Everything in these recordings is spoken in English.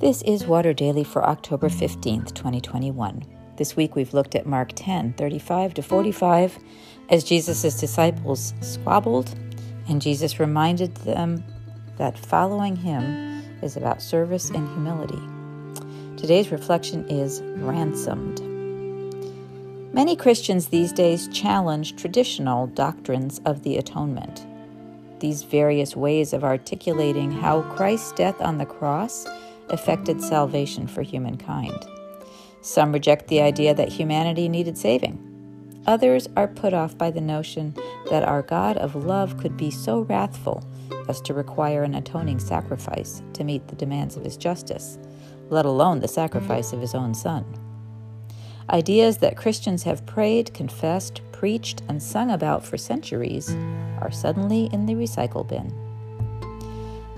This is Water Daily for October 15th, 2021. This week we've looked at Mark 10, 35 to 45, as Jesus' disciples squabbled, and Jesus reminded them that following him is about service and humility. Today's reflection is ransomed. Many Christians these days challenge traditional doctrines of the atonement. These various ways of articulating how Christ's death on the cross affected salvation for humankind. Some reject the idea that humanity needed saving. Others are put off by the notion that our God of love could be so wrathful as to require an atoning sacrifice to meet the demands of his justice, let alone the sacrifice of his own Son. Ideas that Christians have prayed, confessed, preached, and sung about for centuries are suddenly in the recycle bin.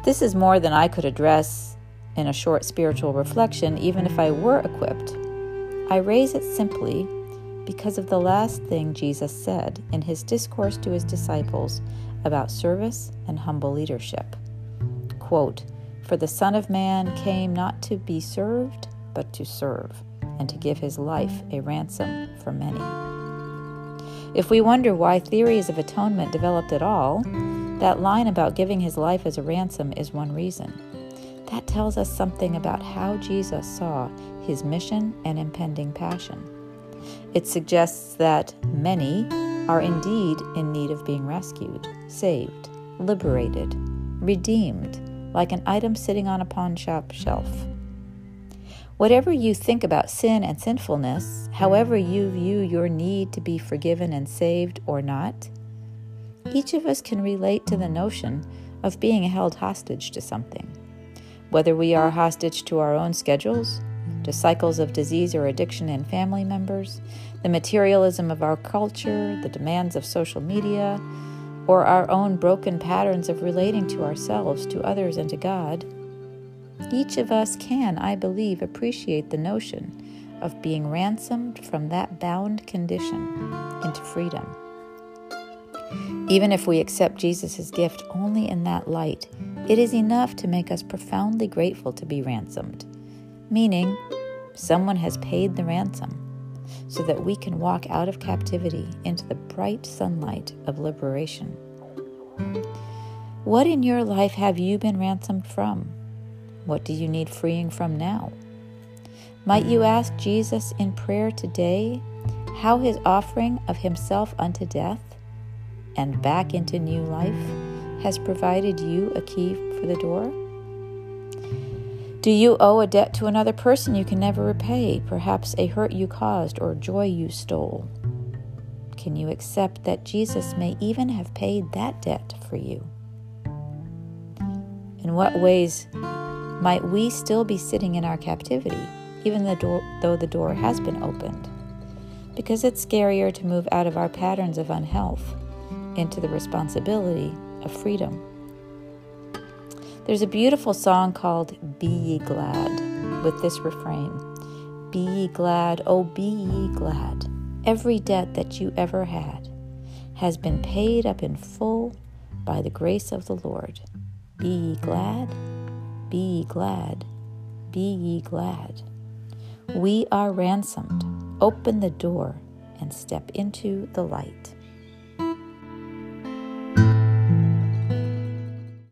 This is more than I could address in a short spiritual reflection, even if I were equipped. I raise it simply because of the last thing Jesus said in his discourse to his disciples about service and humble leadership. Quote, For the Son of Man came not to be served, but to serve, and to give his life a ransom for many. If we wonder why theories of atonement developed at all, that line about giving his life as a ransom is one reason. That tells us something about how Jesus saw his mission and impending passion. It suggests that many are indeed in need of being rescued, saved, liberated, redeemed, like an item sitting on a pawn shop shelf. Whatever you think about sin and sinfulness, however you view your need to be forgiven and saved or not, each of us can relate to the notion of being held hostage to something whether we are hostage to our own schedules, to cycles of disease or addiction in family members, the materialism of our culture, the demands of social media, or our own broken patterns of relating to ourselves, to others, and to God, each of us can, I believe, appreciate the notion of being ransomed from that bound condition into freedom. Even if we accept Jesus' gift only in that light, it is enough to make us profoundly grateful to be ransomed, meaning someone has paid the ransom so that we can walk out of captivity into the bright sunlight of liberation. What in your life have you been ransomed from? What do you need freeing from now? Might you ask Jesus in prayer today how his offering of himself unto death and back into new life has provided you a key for the door? Do you owe a debt to another person you can never repay, perhaps a hurt you caused or joy you stole? Can you accept that Jesus may even have paid that debt for you? In what ways might we still be sitting in our captivity, even though the door has been opened? Because it's scarier to move out of our patterns of unhealth into the responsibility of freedom. There's a beautiful song called Be Ye Glad with this refrain Be ye glad, oh, be ye glad. Every debt that you ever had has been paid up in full by the grace of the Lord. Be ye glad, be ye glad, be ye glad. We are ransomed. Open the door and step into the light.